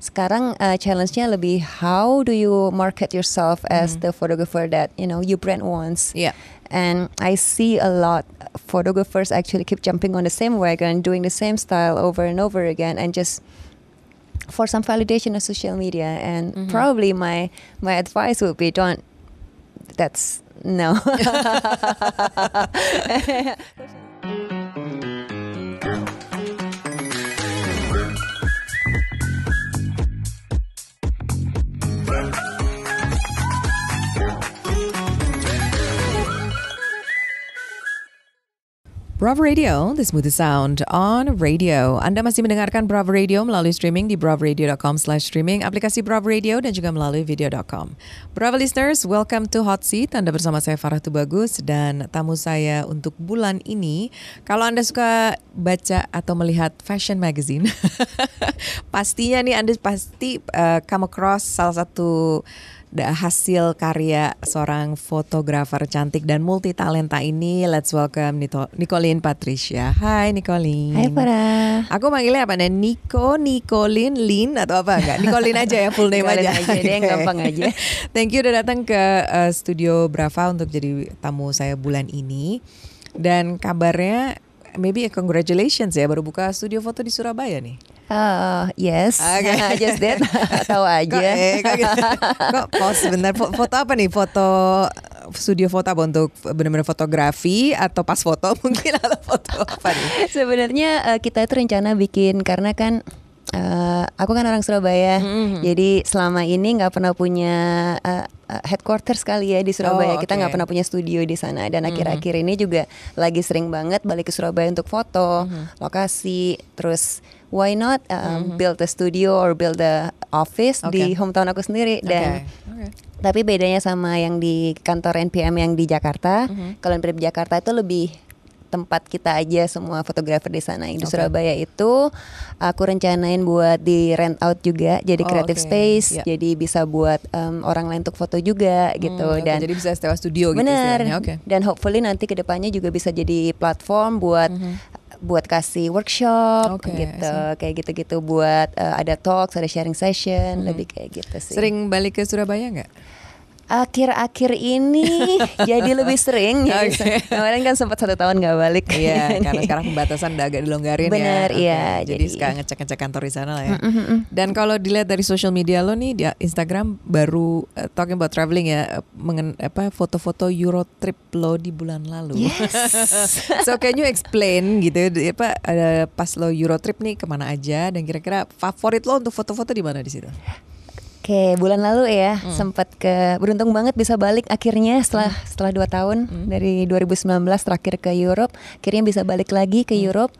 sekarang uh, challenge-nya lebih how do you market yourself as Mm-hmm. the photographer that you know you brand wants. Yeah. And I see a lot photographers actually keep jumping on the same wagon, doing the same style over and over again, and just for some validation of social media. And Mm-hmm. probably my my advice would be don't. That's no. Bravo Radio, the smoothest sound on radio. Anda masih mendengarkan Bravo Radio melalui streaming di bravaradio.com slash streaming, aplikasi Bravo Radio dan juga melalui video.com. Bravo listeners, welcome to Hot Seat. Anda bersama saya Farah Tubagus dan tamu saya untuk bulan ini. Kalau Anda suka baca atau melihat fashion magazine, pastinya nih Anda pasti uh, come across salah satu hasil karya seorang fotografer cantik dan multi talenta ini. Let's welcome Nito- Nicolene Patricia. Hai Nicolene. Hai Farah. Aku manggilnya apa nih? Nico, Nicolene, Lin atau apa enggak? Nicolene aja ya full name aja. aja deh, yang gampang aja. Thank you udah datang ke uh, studio Brava untuk jadi tamu saya bulan ini. Dan kabarnya maybe a congratulations ya baru buka studio foto di Surabaya nih. Uh, yes, Oke. just that. Tahu Kok, aja. eh, kok, gitu? kok pause sebentar Fo- foto apa nih foto studio foto apa untuk benar-benar fotografi atau pas foto mungkin atau foto apa nih Sebenarnya eh, kita itu rencana bikin karena kan eh, aku kan orang Surabaya, Mhm. jadi selama ini nggak pernah punya eh, eh, headquarters kali ya di Surabaya. Oh, Kita oke. nggak pernah punya studio di sana dan akhir-akhir ini juga lagi sering banget balik ke Surabaya untuk foto lokasi, terus. Why not um, build a studio or build a office di Oke. hometown aku sendiri dan Oke, oke. tapi bedanya sama yang di kantor NPM yang di Jakarta, Mhm. kalau NPM di Jakarta itu lebih tempat kita aja semua fotografer di sana. Di Oke. Surabaya itu aku rencanain buat di rent out juga, jadi Oh, creative oke. space, Ya. jadi bisa buat em, orang lain untuk foto juga gitu. Hmm, oke, dan jadi bisa sewa studio gitu bener. istilahnya. Oke. Dan hopefully nanti ke depannya juga bisa jadi platform buat buat kasih workshop. Oke, gitu, kayak gitu-gitu buat eh, ada talks, ada sharing session, lebih kayak gitu sih. Sering balik ke Surabaya nggak? Akhir-akhir ini jadi lebih sering. Jadi Oke. se- Kemarin kan sempat satu tahun nggak balik. Iya, karena sekarang pembatasan udah agak dilonggarin ya. Bener, Oke, iya, Jadi, jadi- sekarang ngecek-ngecek kantor di sana lah ya. Dan kalau dilihat dari social media lo nih di Instagram baru uh, talking about traveling ya, uh, mengen, apa foto-foto Euro trip lo di bulan lalu. Yes. so can you explain gitu apa ada pas lo Euro trip nih ke mana aja dan kira-kira favorit lo untuk foto-foto di mana di situ? Oke, bulan lalu ya Hmm. sempat ke beruntung banget bisa balik akhirnya setelah setelah dua tahun Hmm. dari 2019 terakhir ke Europe, akhirnya bisa balik lagi Hmm. ke Europe.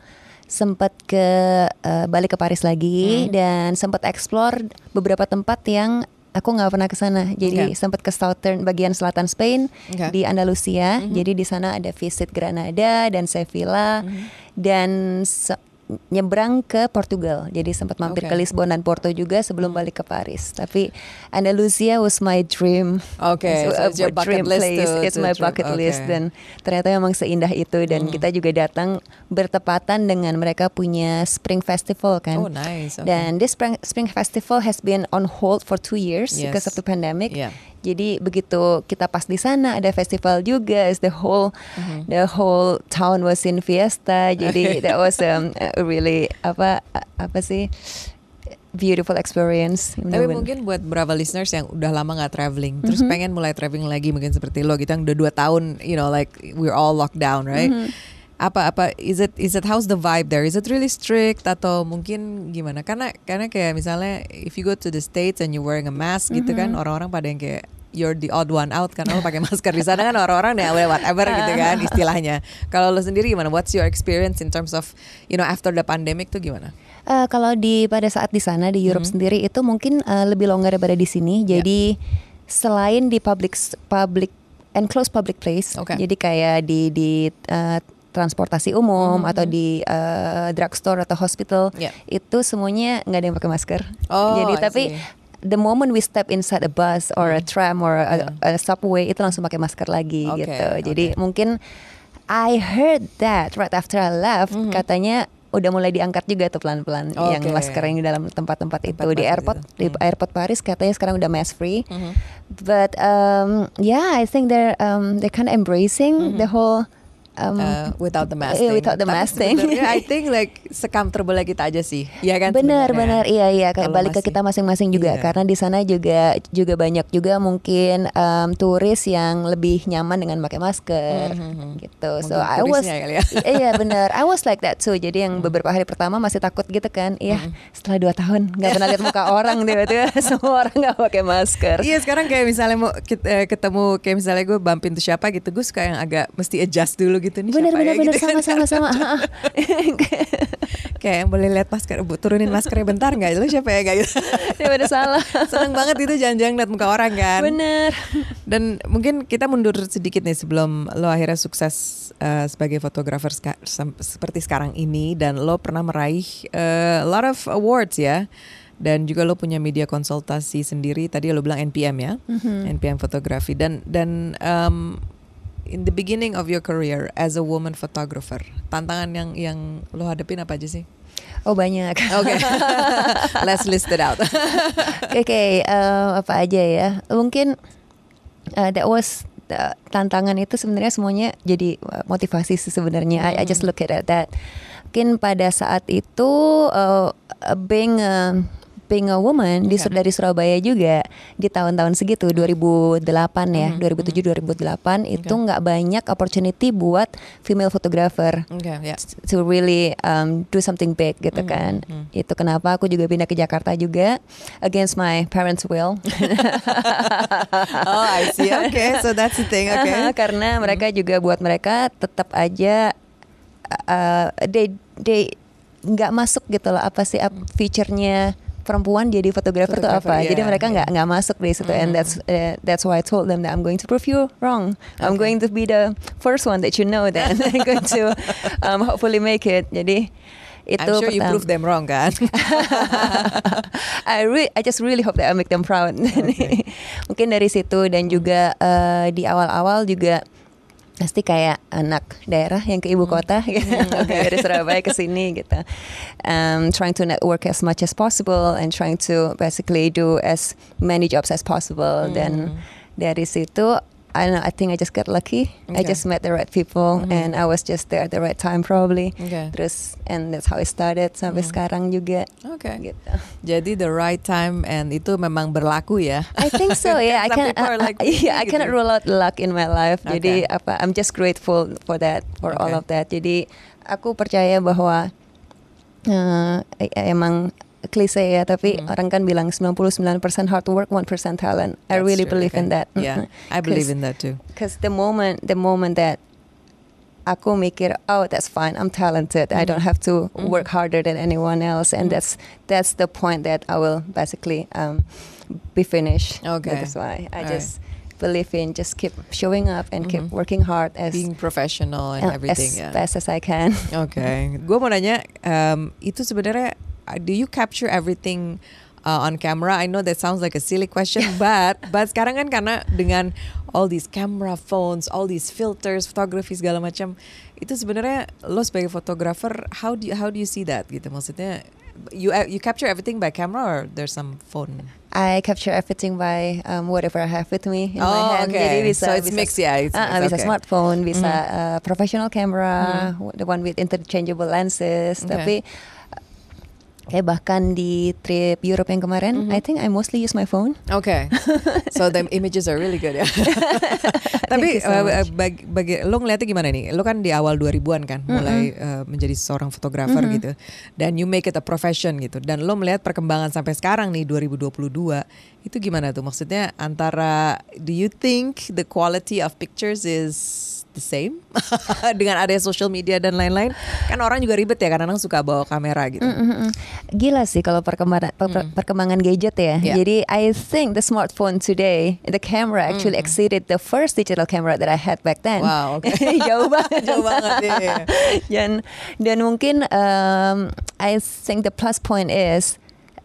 Sempat ke eh, balik ke Paris lagi Hmm. dan sempat explore beberapa tempat yang aku nggak pernah ke sana. Jadi Oke. sempat ke southern bagian selatan Spain Oke. di Andalusia. Mhm. Jadi di sana ada visit Granada dan Sevilla Mhm. dan se- nyebrang ke Portugal. Jadi sempat mampir Oke. ke Lisbon dan Porto juga sebelum balik ke Paris. Tapi Andalusia was my dream. Oke, So, so it's your bucket dream list place. to- It's to my bucket list Oke. dan ternyata memang seindah itu dan Mhm. kita juga datang bertepatan dengan mereka punya Spring Festival kan. Oh nice. oke. Dan this spring, spring festival has been on hold for two years Yes. because of the pandemic. Yeah. Jadi begitu kita pas di sana ada festival juga, is the whole Mhm. the whole town was in fiesta. Jadi that was um, a really apa apa sih beautiful experience. Tapi Bener-bener. mungkin buat beberapa listeners yang udah lama nggak traveling, terus Mhm. pengen mulai traveling lagi mungkin seperti lo gitu yang udah dua tahun, you know, like we're all locked down, right? Mhm. Apa apa is it is it how's the vibe there? Is it really strict atau mungkin gimana? Karena karena kayak misalnya if you go to the states and you wearing a mask gitu kan, Mhm. orang-orang pada yang kayak you're the odd one out karena lo pakai masker di sana kan orang-orang ya whatever gitu kan istilahnya. Kalau lo sendiri gimana? What's your experience in terms of you know after the pandemic tuh gimana? Eh, kalau di pada saat di sana di Europe Mhm. sendiri itu mungkin eh, lebih longgar daripada di sini. Ya. Jadi selain di public public enclosed public place, Oke. jadi kayak di di eh, transportasi umum Mhm. atau di eh, drugstore atau hospital Ya. itu semuanya nggak ada yang pakai masker. Oh, jadi I tapi see. the moment we step inside a bus or a tram or a, a subway itu langsung pakai masker lagi Oke, gitu. Jadi oke. mungkin I heard that right after I left Mhm. katanya udah mulai diangkat juga tuh pelan-pelan Oke. yang masker yang di dalam tempat-tempat itu Tempat di airport itu. di Hmm. airport Paris katanya sekarang udah mask free. Mhm. But um, yeah, I think they're um, they're kind of embracing the whole um, Uh, without the mask thing. without the Tapi mask thing. I think like secomfortable kita aja sih. Iya kan? Benar, benar, iya, iya. Kayak balik ke kita masing-masing juga, Iya. karena di sana juga juga banyak juga mungkin um, turis yang lebih nyaman dengan pakai masker, Mhm. gitu. So Mungkin I was, kali ya. iya benar, I was like that too. Jadi yang beberapa hari pertama masih takut gitu kan, iya. Setelah dua tahun nggak pernah lihat muka orang tiba-tiba semua orang nggak pakai masker. Iya sekarang kayak misalnya mau eh, ketemu kayak misalnya gue bump into siapa gitu gue suka yang agak mesti adjust dulu gitu nih Benar, siapa benar, ya, benar, gitu kan. sama, sama, sama. kayak yang boleh lihat masker bu, turunin maskernya bentar nggak? Lu siapa ya? Nggak gitu. Daripada salah. seneng banget itu jangan-jangan lihat muka orang kan. Bener. dan mungkin kita mundur sedikit nih sebelum lo akhirnya sukses eh, sebagai fotografer ska- seperti sekarang ini dan lo pernah meraih eh, a lot of awards ya. Dan juga lo punya media konsultasi sendiri. Tadi lo bilang NPM ya. NPM fotografi. Dan dan um, in the beginning of your career as a woman photographer tantangan yang yang lo hadapin apa aja sih? Oh banyak. Oke, let's list it out. Oke, eh, apa aja ya? Mungkin uh, that was the- tantangan itu sebenarnya semuanya jadi uh, motivasi sih sebenarnya. I, I just look at that. Mungkin pada saat itu uh, being a, being a woman di Okay. dari Surabaya juga di tahun-tahun segitu 2008 ya, 2007 2008 itu nggak banyak opportunity buat female photographer Oke, ya. to really um, do something big gitu Mhm, kan. mhm. Itu kenapa aku juga pindah ke Jakarta juga against my parents' will. Oh, I see. Okay, so that's the thing. Okay. Aha, Karena mereka juga buat mereka tetap aja uh, they they nggak masuk gitu loh apa sih feature-nya perempuan jadi fotografer tuh Fotografer, apa. Jadi iya, mereka nggak nggak masuk di situ and that's uh, that's why I told them that I'm going to prove you wrong. I'm Okay. going to be the first one that you know that I'm going to um, hopefully make it. Jadi itu I'm sure you pertama. prove them wrong kan? I re I just really hope that I make them proud. Mungkin dari situ dan juga eh, di awal-awal juga pasti kayak anak daerah yang ke ibu kota gitu. dari Surabaya ke sini gitu. Um, trying to network as much as possible and trying to basically do as many jobs as possible. Dan dari situ I don't know, I think I just got lucky. I Okay. just met the right people and I was just there at the right time probably. Okay. Terus and that's how it started sampai sekarang juga. Oke. Gitu. Jadi the right time and itu memang berlaku ya. I think so. Yeah, I can. uh, like uh, yeah, I gitu. cannot rule out luck in my life. Jadi Okay. apa? I'm just grateful for that, for all Okay. of that. Jadi aku percaya bahwa uh, emang klise ya, tapi Hmm. orang kan bilang 99% hard work, 1% talent. I That's really true, believe okay. in that. Yeah, I believe in that too. Because the moment, the moment that aku mikir, oh that's fine, I'm talented. I don't have to work harder than anyone else, and that's that's the point that I will basically um, be finished. Okay. That's why I Alright. just believe in just keep showing up and keep working hard as Being professional and uh, everything as ya. best as I can. Oke, gue mau nanya, um, itu sebenarnya do you capture everything uh, on camera? I know that sounds like a silly question, but but sekarang kan karena dengan all these camera phones, all these filters, fotografi segala macam, itu sebenarnya lo sebagai fotografer, how do you, how do you see that gitu? Maksudnya you uh, you capture everything by camera or there's some phone? I capture everything by um, whatever I have with me in Oh, my hand. okay. Jadi bisa So it's bisa, mixed, yeah, it's ah, mixed, bisa okay. smartphone, bisa Mhm. uh, professional camera, the one with interchangeable lenses. Okay. Tapi uh, kayak bahkan di trip Europe yang kemarin, Mhm. I think I mostly use my phone. Okay, so the images are really good ya. Tapi so uh, much. bagi, bagi lo ngeliatnya gimana nih? Lo kan di awal 2000-an kan, mulai uh, menjadi seorang fotografer Mm-mm. gitu, dan you make it a profession gitu. Dan lo melihat perkembangan sampai sekarang nih 2022, itu gimana tuh? Maksudnya antara do you think the quality of pictures is the same dengan ada social media dan lain-lain? Kan orang juga ribet ya, kadang-kadang suka bawa kamera gitu. Mm, mm, mm. Gila sih kalau perkembangan per- Mm. perkembangan gadget ya. Yeah. Jadi I think the smartphone today, the camera actually Mm. exceeded the first digital camera that I had back then. Wow, oke. Jauh banget. Jauh banget, iya. dan dan mungkin um, I think the plus point is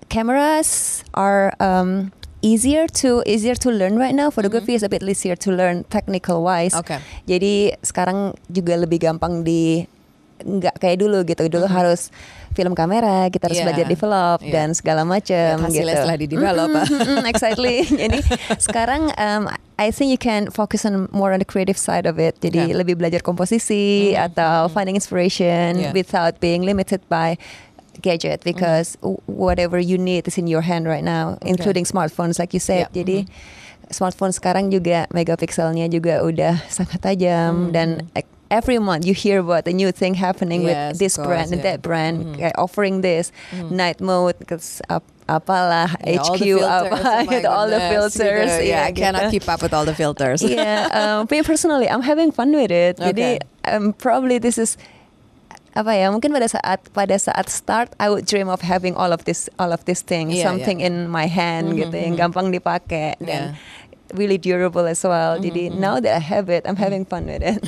cameras are um, easier to easier to learn right now. Photography is a bit easier to learn technical wise. Oke. Jadi sekarang juga lebih gampang di nggak kayak dulu gitu. Dulu harus film kamera, kita harus Yeah. belajar develop Yeah. dan segala macam hasilnya gitu. setelah di develop. Mm, mm, mm, exactly. Jadi sekarang um, I think you can focus on more on the creative side of it. Jadi Yeah. lebih belajar komposisi atau finding inspiration Yeah. without being limited by gadget because w- whatever you need is in your hand right now, including smartphones like you said. Yeah. Jadi smartphone sekarang juga megapikselnya juga udah sangat tajam dan like, every month you hear about a new thing happening Yes, with this of brand and course, yeah. that brand kayak offering this night mode ap- apalah Yeah, all HQ the filters, apa oh gitu all the filters gitu. Yeah, I gitu. cannot keep up with all the filters. yeah um, me personally I'm having fun with it jadi Okay. um, probably this is apa ya mungkin pada saat pada saat start I would dream of having all of this all of these things Yeah, something yeah. in my hand gitu yang gampang dipakai dan Yeah. really durable as well. Jadi now that I have it I'm having fun with it.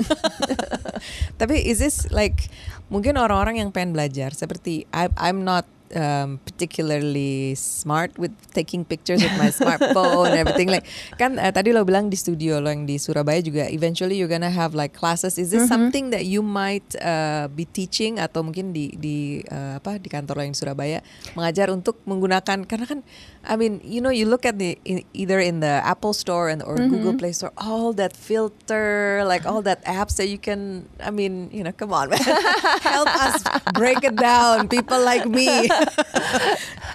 Tapi is this like mungkin orang-orang yang pengen belajar seperti I, I'm not um, particularly smart with taking pictures with my smartphone and everything. Like kan eh, tadi lo bilang di studio lo yang di Surabaya juga eventually you're gonna have like classes. Is this something that you might uh, be teaching atau mungkin di di uh, apa di kantor lo yang di Surabaya mengajar untuk menggunakan? Karena kan I mean you know you look at the in, either in the Apple Store and or Google Play Store all that filter like all that apps that you can I mean you know come on man help us break it down people like me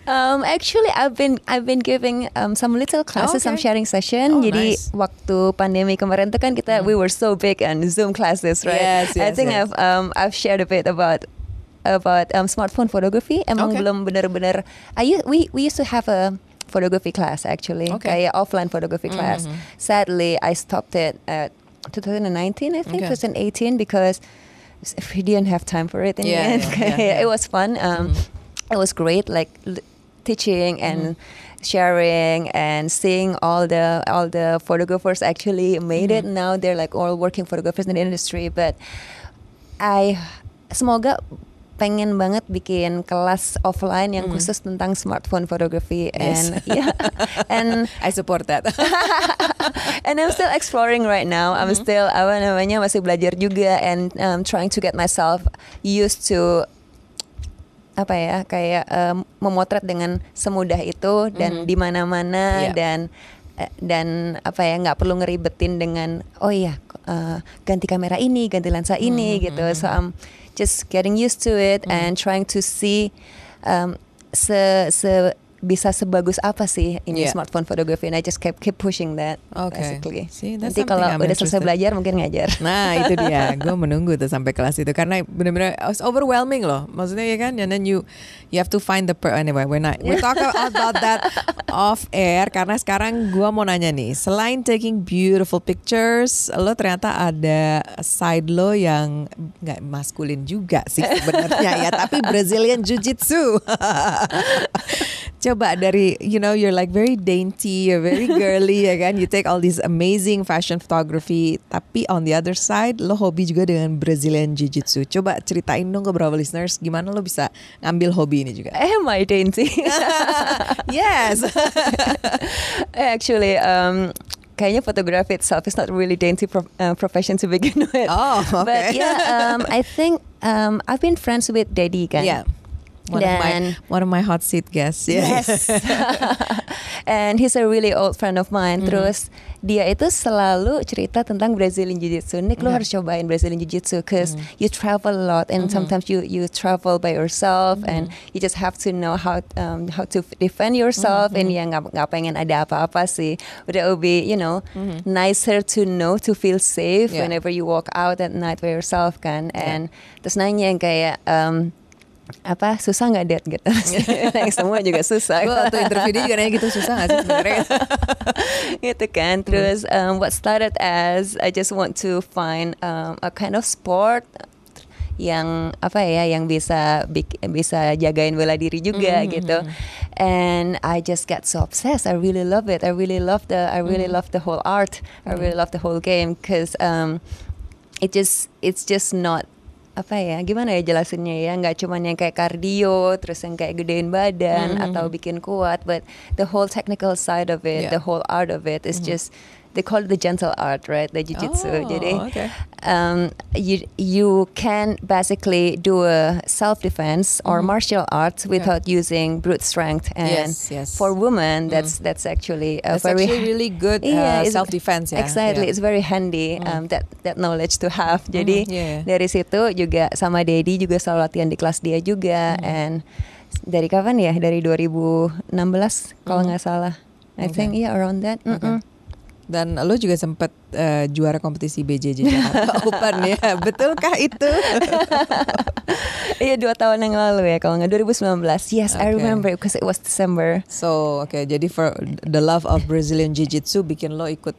Um, actually, I've been I've been giving um, some little classes, some okay. sharing session. Oh, Jadi nice. waktu pandemi kemarin tuh kan kita we were so big on Zoom classes, right? Yes, I yes, think yes. I've um, I've shared a bit about Uh, about um, smartphone photography. Emang Okay. belum benar-benar. I u- we we used to have a photography class actually, Okay. kayak offline photography mm-hmm. class. Sadly, I stopped it at 2019, I think, Okay. 2018, because we didn't have time for it in Yeah, the end. yeah, yeah. It was fun. Um, mm-hmm. It was great, like l- teaching and mm-hmm. sharing and seeing all the all the photographers actually made it. Now they're like all working photographers in the industry. But I semoga pengen banget bikin kelas offline yang khusus tentang smartphone photography Yes. and yeah and I support that and I'm still exploring right now. I'm still apa namanya masih belajar juga and um, trying to get myself used to apa ya kayak um, memotret dengan semudah itu dan di mana-mana Yeah. dan dan apa ya nggak perlu ngeribetin dengan oh iya uh, ganti kamera ini ganti lensa ini gitu. so I'm just getting used to it and trying to see um, se se bisa sebagus apa sih ini Yeah. smartphone photography and I just keep keep pushing that Okay. basically. See, that's Nanti kalau I'm udah selesai belajar mungkin ngajar. Nah itu dia, gue menunggu tuh sampai kelas itu karena benar-benar it's overwhelming loh. Maksudnya ya kan, and then you you have to find the per anyway. We're not we talk about that off air karena sekarang gue mau nanya nih, selain taking beautiful pictures, lo ternyata ada side lo yang nggak maskulin juga sih sebenarnya ya, tapi Brazilian Jiu Jitsu. Coba dari you know you're like very dainty, you're very girly ya kan. You take all these amazing fashion photography, tapi on the other side lo hobi juga dengan Brazilian Jiu Jitsu. Coba ceritain dong ke Bravo listeners gimana lo bisa ngambil hobi ini juga. Am I dainty? yes. Actually, um, kayaknya photography itself is not really dainty pro- uh, profession to begin with. Oh, But okay. yeah, um, I think um, I've been friends with Daddy kan. Yeah. One of my Dan- one of my hot seat guests. Yes. And he's a really old friend of mine. Mm-hmm. Terus dia itu selalu cerita tentang Brazilian Jiu-Jitsu. Nick, lo Yeah. harus cobain Brazilian Jiu-Jitsu because Mm-hmm. you travel a lot and sometimes you you travel by yourself and Mm-hmm. you just have to know how um, how to defend yourself and Mm-hmm. ya nggak nggak pengen ada apa-apa sih. Udah it'll be you know nicer to know to feel safe Mm-hmm. Yeah. whenever you walk out at night by yourself kan. And terus nanya yang kayak um, apa susah nggak date gitu. Yang semua juga susah. Gue waktu interview dia juga nanya gitu susah gak sih sebenarnya? gitu kan. Terus um, what started as I just want to find um, a kind of sport yang apa ya yang bisa bisa jagain bela diri juga gitu. And I just got so obsessed. I really love it. I really love the I really love the whole art. I really love the whole game because um, it just it's just not apa ya gimana ya jelasinnya ya? Nggak cuman yang kayak kardio terus yang kayak gedein badan atau bikin kuat but the whole technical side of it Yeah. the whole art of it is just they call it the gentle art, right? The jujitsu. Oh, Jadi okay. um, you you can basically do a self defense or martial arts without using brute strength. And Mm-hmm. Yes, yes. for women, that's that's actually a That's very actually really good uh, Yeah, self defense ya. Exactly, Yeah. it's very handy um, that that knowledge to have. Jadi yeah. dari situ juga sama Dedi juga selalu latihan di kelas dia juga. Mm-hmm. And dari kapan ya? Dari 2016 kalau nggak salah. I Okay. think yeah around that. Mm-mm. Dan lo juga sempat uh, juara kompetisi BJJ Jakarta Open ya, betulkah itu? Iya dua tahun yang lalu ya kalau nggak 2019. Yes, I Okay. remember because it was December. So, oke, jadi for the love of Brazilian Jiu-Jitsu bikin lo ikut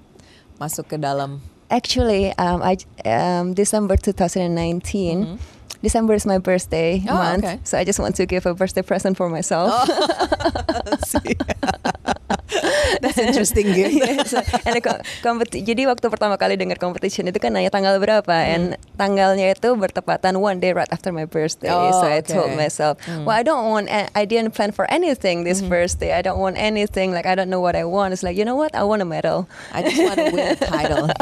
masuk ke dalam. Actually, um, I um, December 2019. December is my birthday. Oh, month, okay. so I just want to give a birthday present for myself. See? That's interesting gitu. Yes. And the co- competi- jadi waktu pertama kali dengar competition itu kan nanya tanggal berapa, and tanggalnya itu bertepatan one day right after my birthday. Oh, so I told okay. myself, well, I don't want, I didn't plan for anything this birthday. I don't want anything. Like I don't know what I want. It's like you know what? I want a medal. I just want to win a title.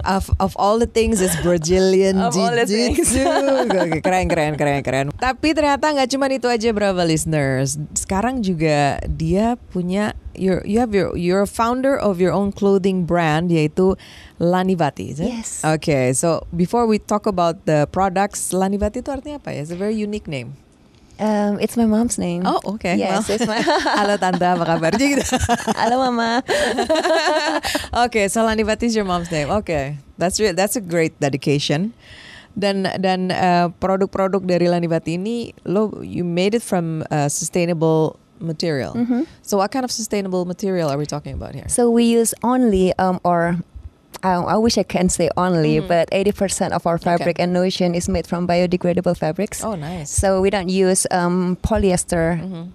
Of of all the things, it's Brazilian Jiu-Jitsu. Keren, keren, keren, keren. Tapi ternyata nggak cuma itu aja, Brava listeners. Sekarang juga dia punya your you have your you're a founder of your own clothing brand yaitu Lanivati, is it? Yes. Okay, so before we talk about the products, Lanivati itu artinya apa ya? It's a very unique name. Um, it's my mom's name. Oh, okay. Yes, Well. it's my. Halo tante, apa kabar? Gitu. Halo mama. okay, so Lanivati is your mom's name. Okay, that's re- that's a great dedication. Dan dan uh, produk-produk dari Lanivati ini lo you made it from uh, sustainable material. Mm-hmm. So what kind of sustainable material are we talking about here? So we use only, um, or I, I wish I can say only, Mm-hmm. but 80% of our fabric and notion is made from biodegradable fabrics. Oh, nice. So we don't use um, polyester Mhm.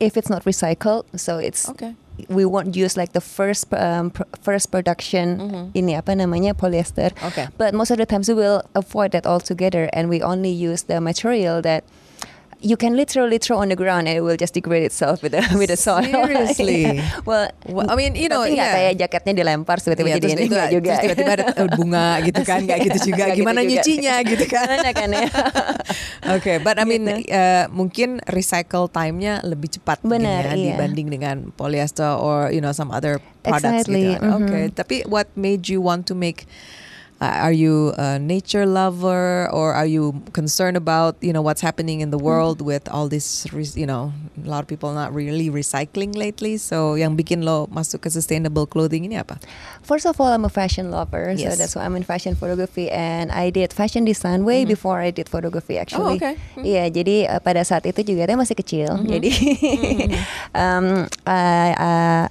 if it's not recycled. So it's Okay. we won't use like the first um, pr- first production Mhm. ini apa namanya polyester. Okay. But most of the times we will avoid that altogether, and we only use the material that. You can literally throw on the ground and it will just degrade itself with the with the soil. Seriously? well, Well, I mean, you know, tapi yeah. kayak jaketnya dilempar tiba-tiba jadi terus ini nggak juga. terus tiba-tiba ada bunga gitu kan, nggak gitu juga. Gitu Gimana juga. nyucinya gitu kan? Gimana kan ya? Okay, but I mean Gitu. uh, mungkin recycle time-nya lebih cepat mungkin Benar, ya, iya. dibanding dengan polyester or you know some other products gitu. Exactly, kan. Okay, mhm. tapi what made you want to make are you a nature lover or are you concerned about you know what's happening in the Mm-hmm. world with all this you know a lot of people not really recycling lately so yang bikin lo masuk ke sustainable clothing ini apa? First of all, I'm a fashion lover, so Yes. that's why I'm in fashion photography, and I did fashion design way before I did photography actually. Oh, okay. Mhm. Iya, jadi uh, pada saat itu juga dia masih kecil, jadi um, I, uh,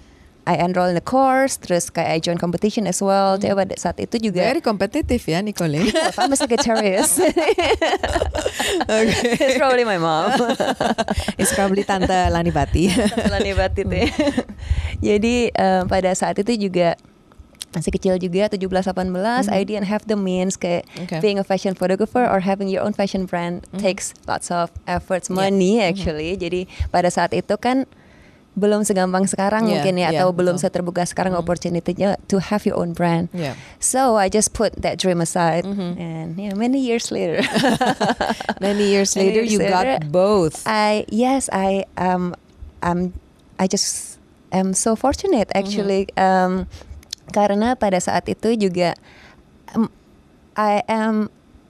I enroll in the course, terus kayak I join competition as well. Tapi pada saat itu juga Very competitive ya Nicole. I'm a Sagittarius. okay. It's probably my mom. It's probably Tante Lanivati. Lani Batit ya. Jadi um, pada saat itu juga masih kecil juga 17 18 I didn't have the means kayak Okay. being a fashion photographer or having your own fashion brand takes lots of efforts money actually jadi pada saat itu kan belum segampang sekarang Yeah, mungkin ya yeah, atau belum betul. seterbuka sekarang opportunity-nya to have your own brand Yeah. so I just put that dream aside and yeah many years later Many years Many later, years you later, got both. I yes, I um um I just am so fortunate actually um karena pada saat itu juga um, I am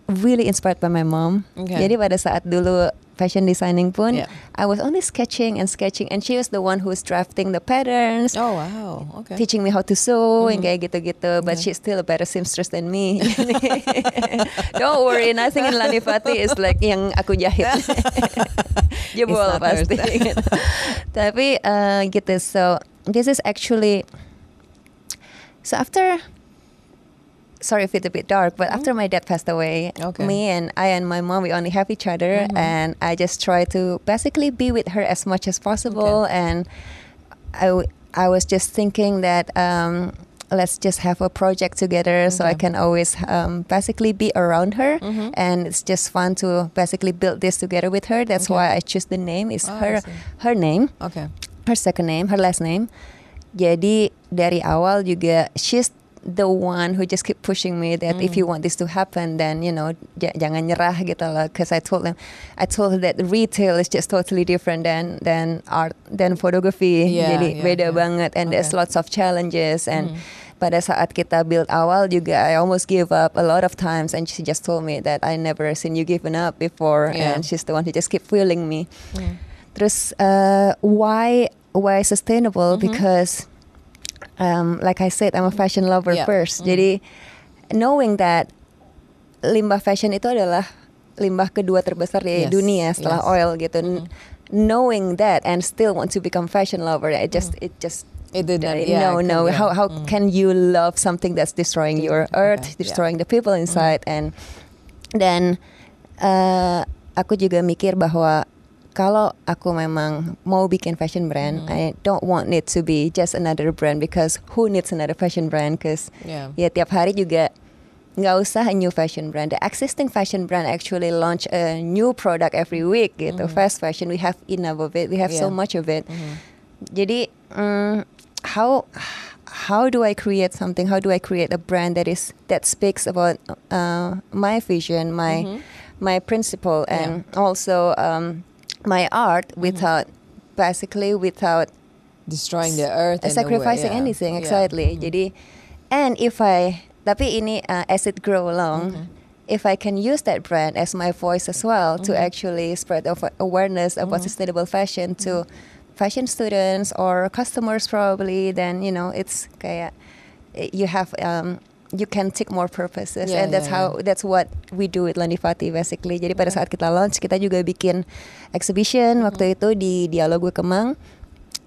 really inspired by my mom. Okay. Jadi pada saat dulu fashion designing pun Yeah. I was only sketching and sketching and she was the one who was drafting the patterns. Oh wow, okay. Teaching me how to sew and kayak gitu-gitu, but Yeah. she's still a better seamstress than me. Don't worry, nothing in Lanifati is like yang aku jahit. Jebol pasti. gitu. Tapi uh, gitu, so this is actually so after. Sorry if it's a bit dark, but after my dad passed away, Mm-hmm. Okay. me and I and my mom we only have each other, Mhm. and I just try to basically be with her as much as possible. And I w- I was just thinking that um, let's just have a project together, so I can always um, basically be around her, Mhm. and it's just fun to basically build this together with her. That's Okay. why I choose the name. Is Oh, her her name, Okay. her second name, her last name. Jadi dari awal juga she's the one who just keep pushing me that if you mm. want this to happen then you know j- jangan nyerah gitu loh because I told them I told her that retail is just totally different than than art than photography. Yeah, jadi yeah, beda yeah. banget and there's lots of challenges and mm. pada saat kita build awal juga I almost give up a lot of times and she just told me that I never seen you giving up before Yeah. and she's the one who just keep fueling me. Terus uh, why why sustainable? Mm-hmm. Because um, like I said, I'm a fashion lover Yeah. first. Jadi knowing that limbah fashion itu adalah limbah kedua terbesar di Yes, dunia setelah yes. oil gitu. N- Knowing that and still want to become fashion lover, it just it just It didn't. uh, yeah, no no. yeah. How how Mm. can you love something that's destroying your Okay, earth, yeah. destroying the people inside, and dan uh, aku juga mikir bahwa kalau aku memang mau bikin fashion brand, Mm-hmm. I don't want it to be just another brand because who needs another fashion brand? Because Yeah. ya tiap hari juga nggak usah a new fashion brand. The existing fashion brand actually launch a new product every week gitu. Fast fashion, we have enough of it. We have so Mm-hmm. Much of it. Mhm. Jadi mm, how how do I create something? How do I create a brand that is that speaks about uh, my vision, my Mhm. my principle, Yeah. and also um, my art Mm-hmm. without basically without Destroying the earth. in a way, sacrificing yeah. anything Yeah. exactly. Mhm. Jadi and if I tapi ini uh, as it grow along. Mm-hmm. If I can use that brand as my voice as well to Mm-hmm. actually spread of awareness about sustainable fashion to Mm-hmm. fashion students or customers probably, then you know it's kayak eh, you have um, you can take more purposes. Yeah, and that's yeah, how that's what we do with Lanifati basically. Jadi pada saat kita launch kita juga bikin exhibition. Waktu itu di Dialog Gue Kemang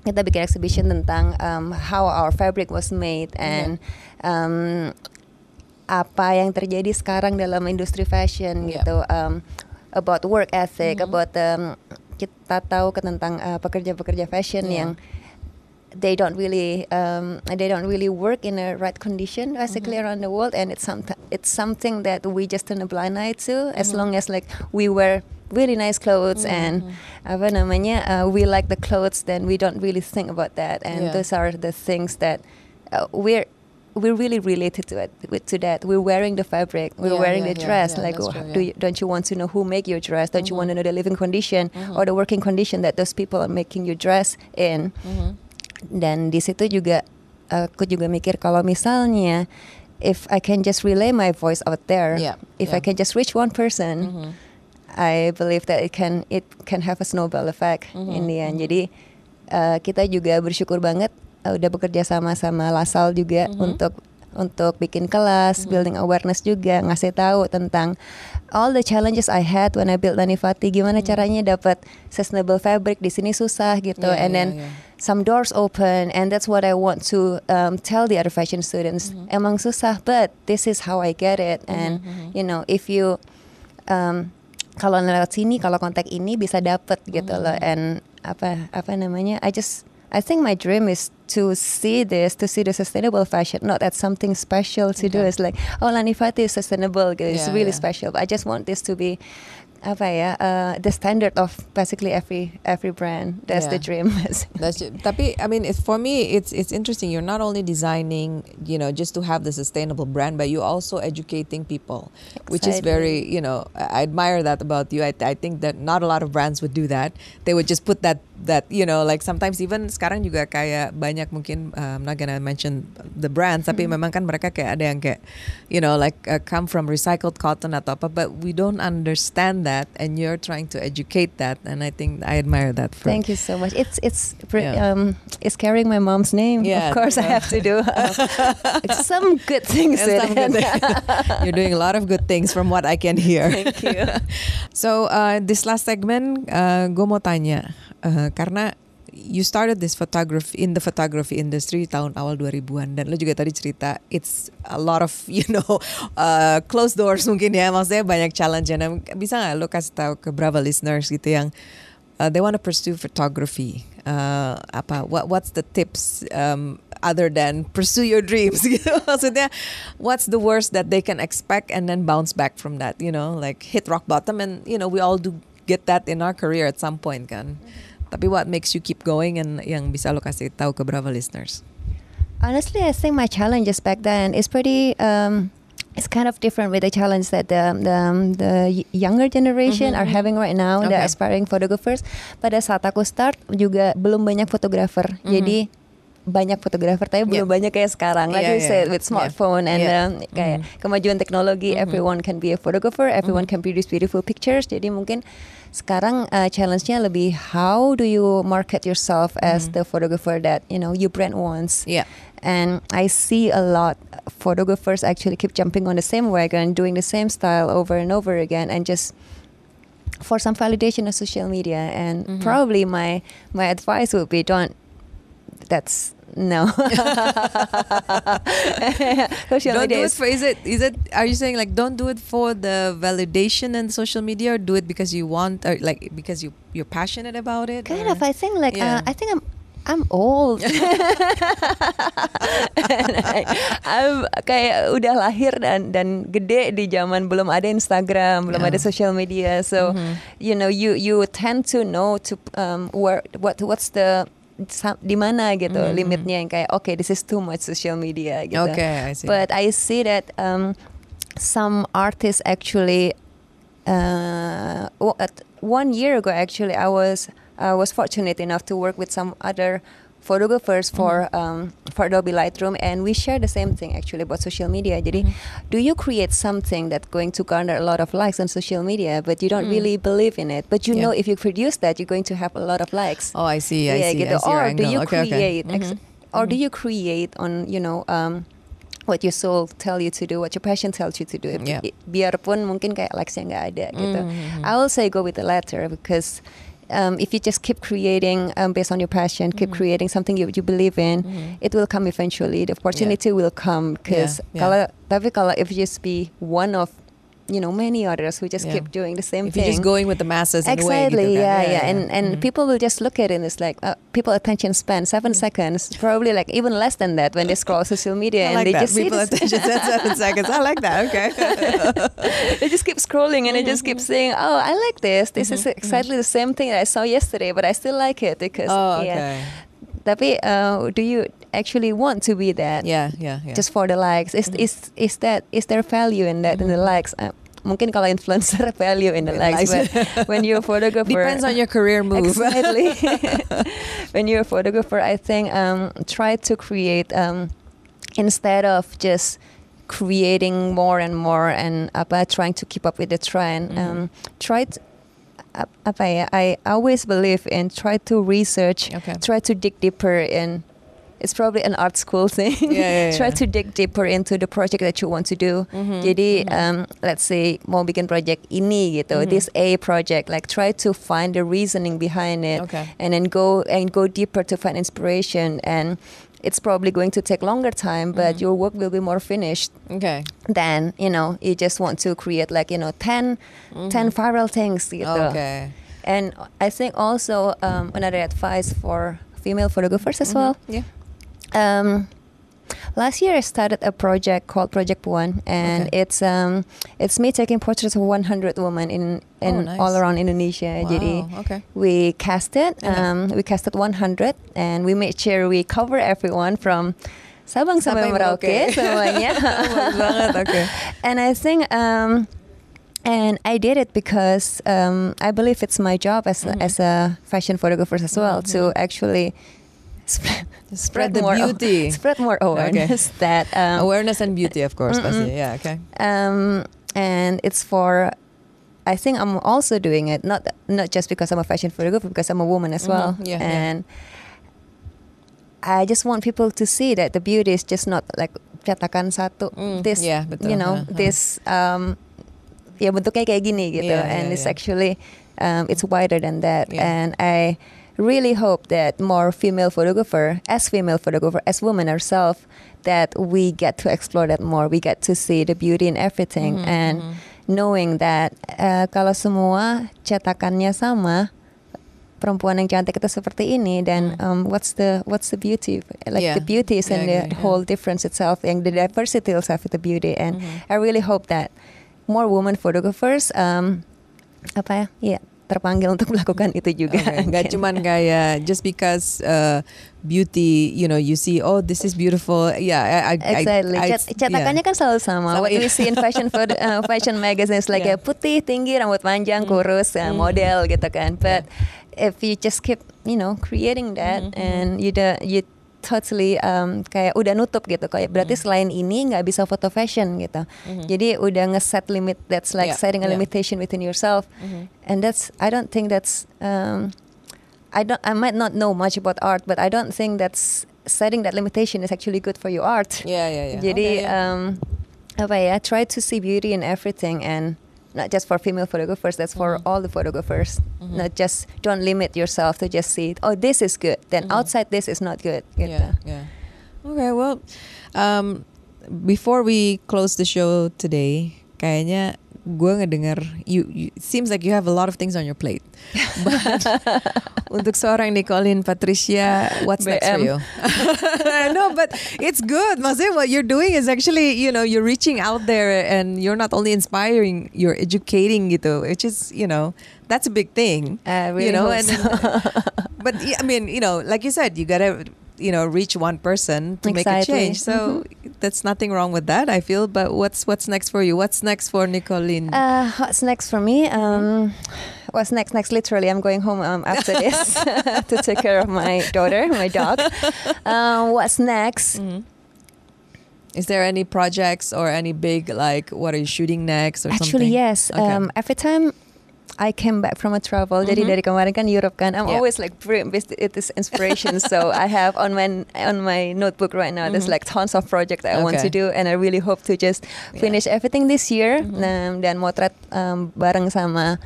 kita bikin exhibition tentang um, how our fabric was made and um, apa yang terjadi sekarang dalam industri fashion Yeah. gitu. Um, about work ethic about um, kita tahu tentang uh, pekerja-pekerja fashion Yeah. yang they don't really um, they don't really work in a right condition basically around the world and it's something it's something that we just turn a blind eye to as long as like we wear really nice clothes and apa namanya uh, we like the clothes then we don't really think about that and Yeah. those are the things that uh, we're we're really related to it with, to that. We're wearing the fabric we're Yeah, wearing yeah, the dress yeah, like oh, true, do you, don't you want to know who make your dress? Don't you want to know the living condition or the working condition that those people are making your dress in? Mhm. Dan di situ juga aku juga mikir kalau misalnya if I can just relay my voice out there Yeah, if yeah. I can just reach one person Mhm. I believe that it can it can have a snowball effect Mhm, in the end jadi uh, kita juga bersyukur banget uh, udah bekerja sama sama Lasal juga Mhm. untuk untuk bikin kelas, building awareness juga, ngasih tahu tentang all the challenges I had when I built Lanifati, gimana caranya dapat sustainable fabric di sini susah gitu, Yeah, and yeah, then yeah. some doors open, and that's what I want to um, tell the other fashion students. Emang susah, but this is how I get it, and you know if you um, kalau lewat sini, kalau kontak ini bisa dapet gitu loh, and apa apa namanya, I just I think my dream is to see this, to see the sustainable fashion, not that something special to do. Okay. It's like, oh Lanifati is sustainable, it's Yeah, really yeah. special. But I just want this to be apa ya, uh, the standard of basically every every brand. That's the dream. That's tapi I mean it's for me it's it's interesting. You're not only designing you know just to have the sustainable brand but you're also educating people which is very you know I admire that about you. I, I think that not a lot of brands would do that. They would just put that that you know like sometimes even sekarang juga kayak banyak mungkin uh, I'm not gonna mention the brands tapi memang kan mereka kayak ada yang kayak you know like uh, come from recycled cotton atau apa but we don't understand that and you're trying to educate that and I think I admire that for Thank you so much. It's it's Yeah. um it's carrying my mom's name. Yeah, of course, I have to do uh, some good things. Some good You're doing a lot of good things from what I can hear. Thank you. So uh, this last segment, uh, gue mau tanya uh, karena you started this photography in the photography industry tahun awal 2000-an dan lo juga tadi cerita it's a lot of you know uh, closed doors mungkin ya maksudnya banyak challenge. Nah, bisa nggak lo kasih tahu ke Brava listeners gitu yang uh, they want to pursue photography? Uh, apa what what's the tips um, other than pursue your dreams? Gitu. Maksudnya what's the worst that they can expect and then bounce back from that you know? Like hit rock bottom and you know we all do get that in our career at some point kan tapi what makes you keep going and yang bisa lo kasih tahu ke Brava listeners honestly, I think my challenges back then is pretty. Um, it's kind of different with the challenge that the the, um, the younger generation are having right now, the Okay. aspiring photographers. Pada saat aku start juga belum banyak fotografer, jadi banyak fotografer tapi belum Yeah. banyak kayak sekarang. Like Yeah, you yeah, said yeah. with smartphone and Yeah. um, kayak kemajuan teknologi, everyone can be a photographer, everyone can produce beautiful pictures. Jadi mungkin sekarang uh, challenge-nya lebih how do you market yourself as the photographer that you know you brand wants. Yeah. And I see a lot photographers actually keep jumping on the same wagon, doing the same style over and over again, and just for some validation of social media. And Mm-hmm. probably my my advice would be don't. That's no. social don't media do it for is it is it are you saying like don't do it for the validation and social media or do it because you want or like because you you're passionate about it kind or- of. I think like Yeah. uh, I think I'm. I'm old. I'm kayak udah lahir dan dan gede di zaman belum ada Instagram, belum Yeah. ada social media. So you know you you tend to know to um, where what what's the di mana gitu limitnya yang kayak okay this is too much social media gitu. Okay, I see. But I see that um, some artists actually uh, one year ago actually I was I was fortunate enough to work with some other photographers mm-hmm. for um, for Adobe Lightroom and we share the same thing actually about social media. Jadi mm-hmm. do you create something that's going to garner a lot of likes on social media but you don't mm. really believe in it but you Yeah. know if you produce that you're going to have a lot of likes oh I see I yeah, see gitu. I see Or do you okay, create, okay. ex- mm-hmm. or do you create on you know um, what your soul tell you to do, what your passion tells you to do. Yeah. Biarpun mungkin kayak likesnya nggak ada gitu. I will say go with the latter because um, if you just keep creating um, based on your passion, keep Mm-hmm. creating something you, you believe in, it will come eventually. The opportunity will come because Yeah, yeah. kalau tapi kalau if you just be one of you know many others who just Yeah. keep doing the same if thing. you're just going with the masses in a way, Exactly, gitu yeah, yeah, and and Mhm. people will just look at it and it's like uh, people attention span seven seconds, probably like even less than that when they scroll social media I and like they that. just see People attention span seven seconds. I like that. Okay. they just keep scrolling and they just keep Mm-hmm. saying, "Oh, I like this. This is exactly the same thing that I saw yesterday, but I still like it because oh, yeah." okay. Tapi uh, do you actually want to be that? Yeah, yeah, yeah. Just for the likes? Is is is that is there value in that in the likes? Uh, mungkin kalau influencer value in the likes, but when you're a photographer, Depends on your career move. Exactly. when you're a photographer, I think um, try to create um, instead of just creating more and more and apa trying to keep up with the trend. Mhm. Um, try to, ap- apa ya? I always believe in try to research, Okay. try to dig deeper in. It's probably an art school thing. Yeah, yeah, try to dig deeper into the project that you want to do. Mhm, Jadi mhm. um, let's say mau bikin project ini gitu, Mhm. this A project, like try to find the reasoning behind it, Okay. and then go and go deeper to find inspiration. And it's probably going to take longer time, but Mhm. your work will be more finished Okay. than you know you just want to create like you know 10, 10 viral things gitu. Mm-hmm. Okay. And I think also um, another advice for female photographers as well Yeah. Um, last year I started a project called Project One, and Okay. it's um, it's me taking portraits of 100 women in, in Oh, nice. all around Indonesia. Jadi Wow. Okay. we casted um, we casted 100, and we made sure we cover everyone from Sabang sampai Sampai Merauke semuanya. Banget. Okay. and I think um, and I did it because um, I believe it's my job as Mhm. a, as a fashion photographer as well to Mhm. actually spread, Spread the more beauty. spread more awareness that um, Awareness and beauty, of course. Mm-mm. Yeah. Okay. um, and it's for I think I'm also doing it not not just because I'm a fashion photographer because I'm a woman as well Mhm, yeah, yeah. and I just want people to see that the beauty is just not like cetakan satu Mm, this yeah, betul. you know Uh-huh. this um, ya bentuknya kayak gini gitu Yeah, and yeah, it's yeah. actually um, it's wider than that Yeah. and I really hope that more female photographer as female photographer as women ourselves that we get to explore that more we get to see the beauty in everything Mhm, and mhm. knowing that uh, kalau semua cetakannya sama perempuan yang cantik itu seperti ini dan Hmm. um, what's the what's the beauty like Yeah. the beauty is in Yeah, the yeah, whole difference itself and the diversity itself is the beauty and Mhm. I really hope that more women photographers um, apa ya yeah terpanggil untuk melakukan itu juga. Okay. Gak cuman kayak just because uh, beauty, you know, you see, oh this is beautiful. Yeah, I, I, exactly. I, I, Cet cetakannya yeah. kan selalu sama. What iya. we see in fashion for uh, fashion magazines like Yeah. ya putih, tinggi, rambut panjang, kurus, uh, model gitu kan. But if you just keep, you know, creating that and you the you totally um, kayak udah nutup gitu kayak berarti selain ini nggak bisa foto fashion gitu jadi udah ngeset limit that's like Yeah, setting a yeah. limitation within yourself and that's I don't think that's um, I don't I might not know much about art but I don't think that's setting that limitation is actually good for your art Yeah, yeah, yeah. jadi Okay, yeah. um, apa ya try to see beauty in everything and not just for female photographers that's for Mm-hmm. all the photographers not just don't limit yourself to just see oh this is good then outside this is not good gitu. Mm-hmm. Yeah, yeah. Okay, well, um, before we close the show today, kayaknya gue ngedengar you, you it seems like you have a lot of things on your plate. But untuk seorang Nicolin Patricia, what's next for BM. you? no, but it's good. Maksudnya what you're doing is actually, you know, you're reaching out there and you're not only inspiring, you're educating gitu, which is, you know, that's a big thing. I you know, and, so. but I mean, you know, like you said, you gotta, you know, reach one person to make a change. So that's nothing wrong with that, I feel. But what's what's next for you? What's next for Nicolene? Uh, what's next for me? Um, what's next? Next, literally, I'm going home um, after this to take care of my daughter, my dog. Um, what's next? Is there any projects or any big like what are you shooting next or Actually, something? yes. Okay. Um, every time I came back from a travel, jadi dari kemarin kan Europe kan, I'm Mm-hmm. Yeah. always like with it is inspiration. so I have on my on my notebook right now. There's like tons of projects that I want Mm-hmm. to do, and I really hope to just finish everything this year. Mm-hmm. Um, dan motret um, bareng sama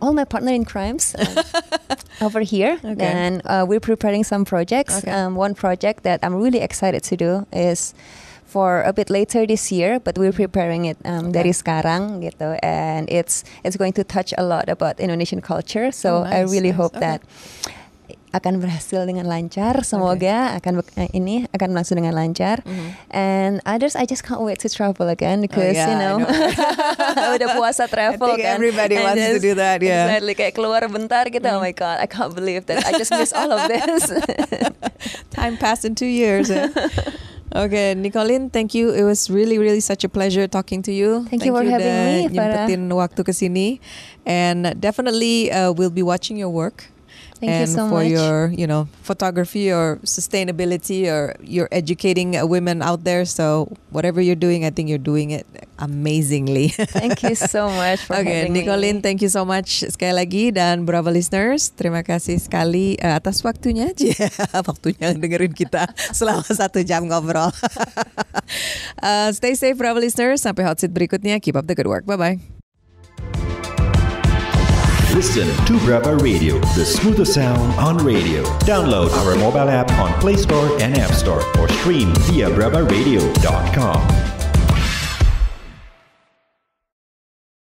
all my partner in crimes um, over here. Okay. And uh, we're preparing some projects. Okay. Um, one project that I'm really excited to do is for a bit later this year, but we're preparing it um, Okay. dari sekarang gitu, and it's it's going to touch a lot about Indonesian culture. Oh, So I nice, really nice. hope Okay. that akan berhasil dengan lancar. Semoga akan be- eh, ini akan berlangsung dengan lancar. And others, I just can't wait to travel again because Mm-hmm. Oh, yeah, you I know, udah puasa travel think kan. everybody And wants to just- do that, yeah. Mm-hmm. Exactly, kayak keluar bentar gitu. Oh my god, I can't believe that I just missed all of this. Time passed in two years. eh? Okay, Nicolene, thank you. It was really, really such a pleasure talking to you. Thank you for having me, nyempetin waktu ke sini, and definitely uh, we'll be watching your work. Thank you and so for much. your, you know, photography or sustainability, or you're educating uh, women out there. So whatever you're doing, I think you're doing it amazingly. Thank you so much for Okay, having Nicolene, me. thank you so much sekali lagi dan Bravo listeners, terima kasih sekali uh, atas waktunya, Cia. waktunya dengerin kita selama satu jam ngobrol. Uh, stay safe, Bravo listeners. Sampai hot seat berikutnya. Keep up the good work. Bye bye. Listen to Brava Radio, the smoothest sound on radio. Download our mobile app on Play Store and App Store or stream via bravaradio.com.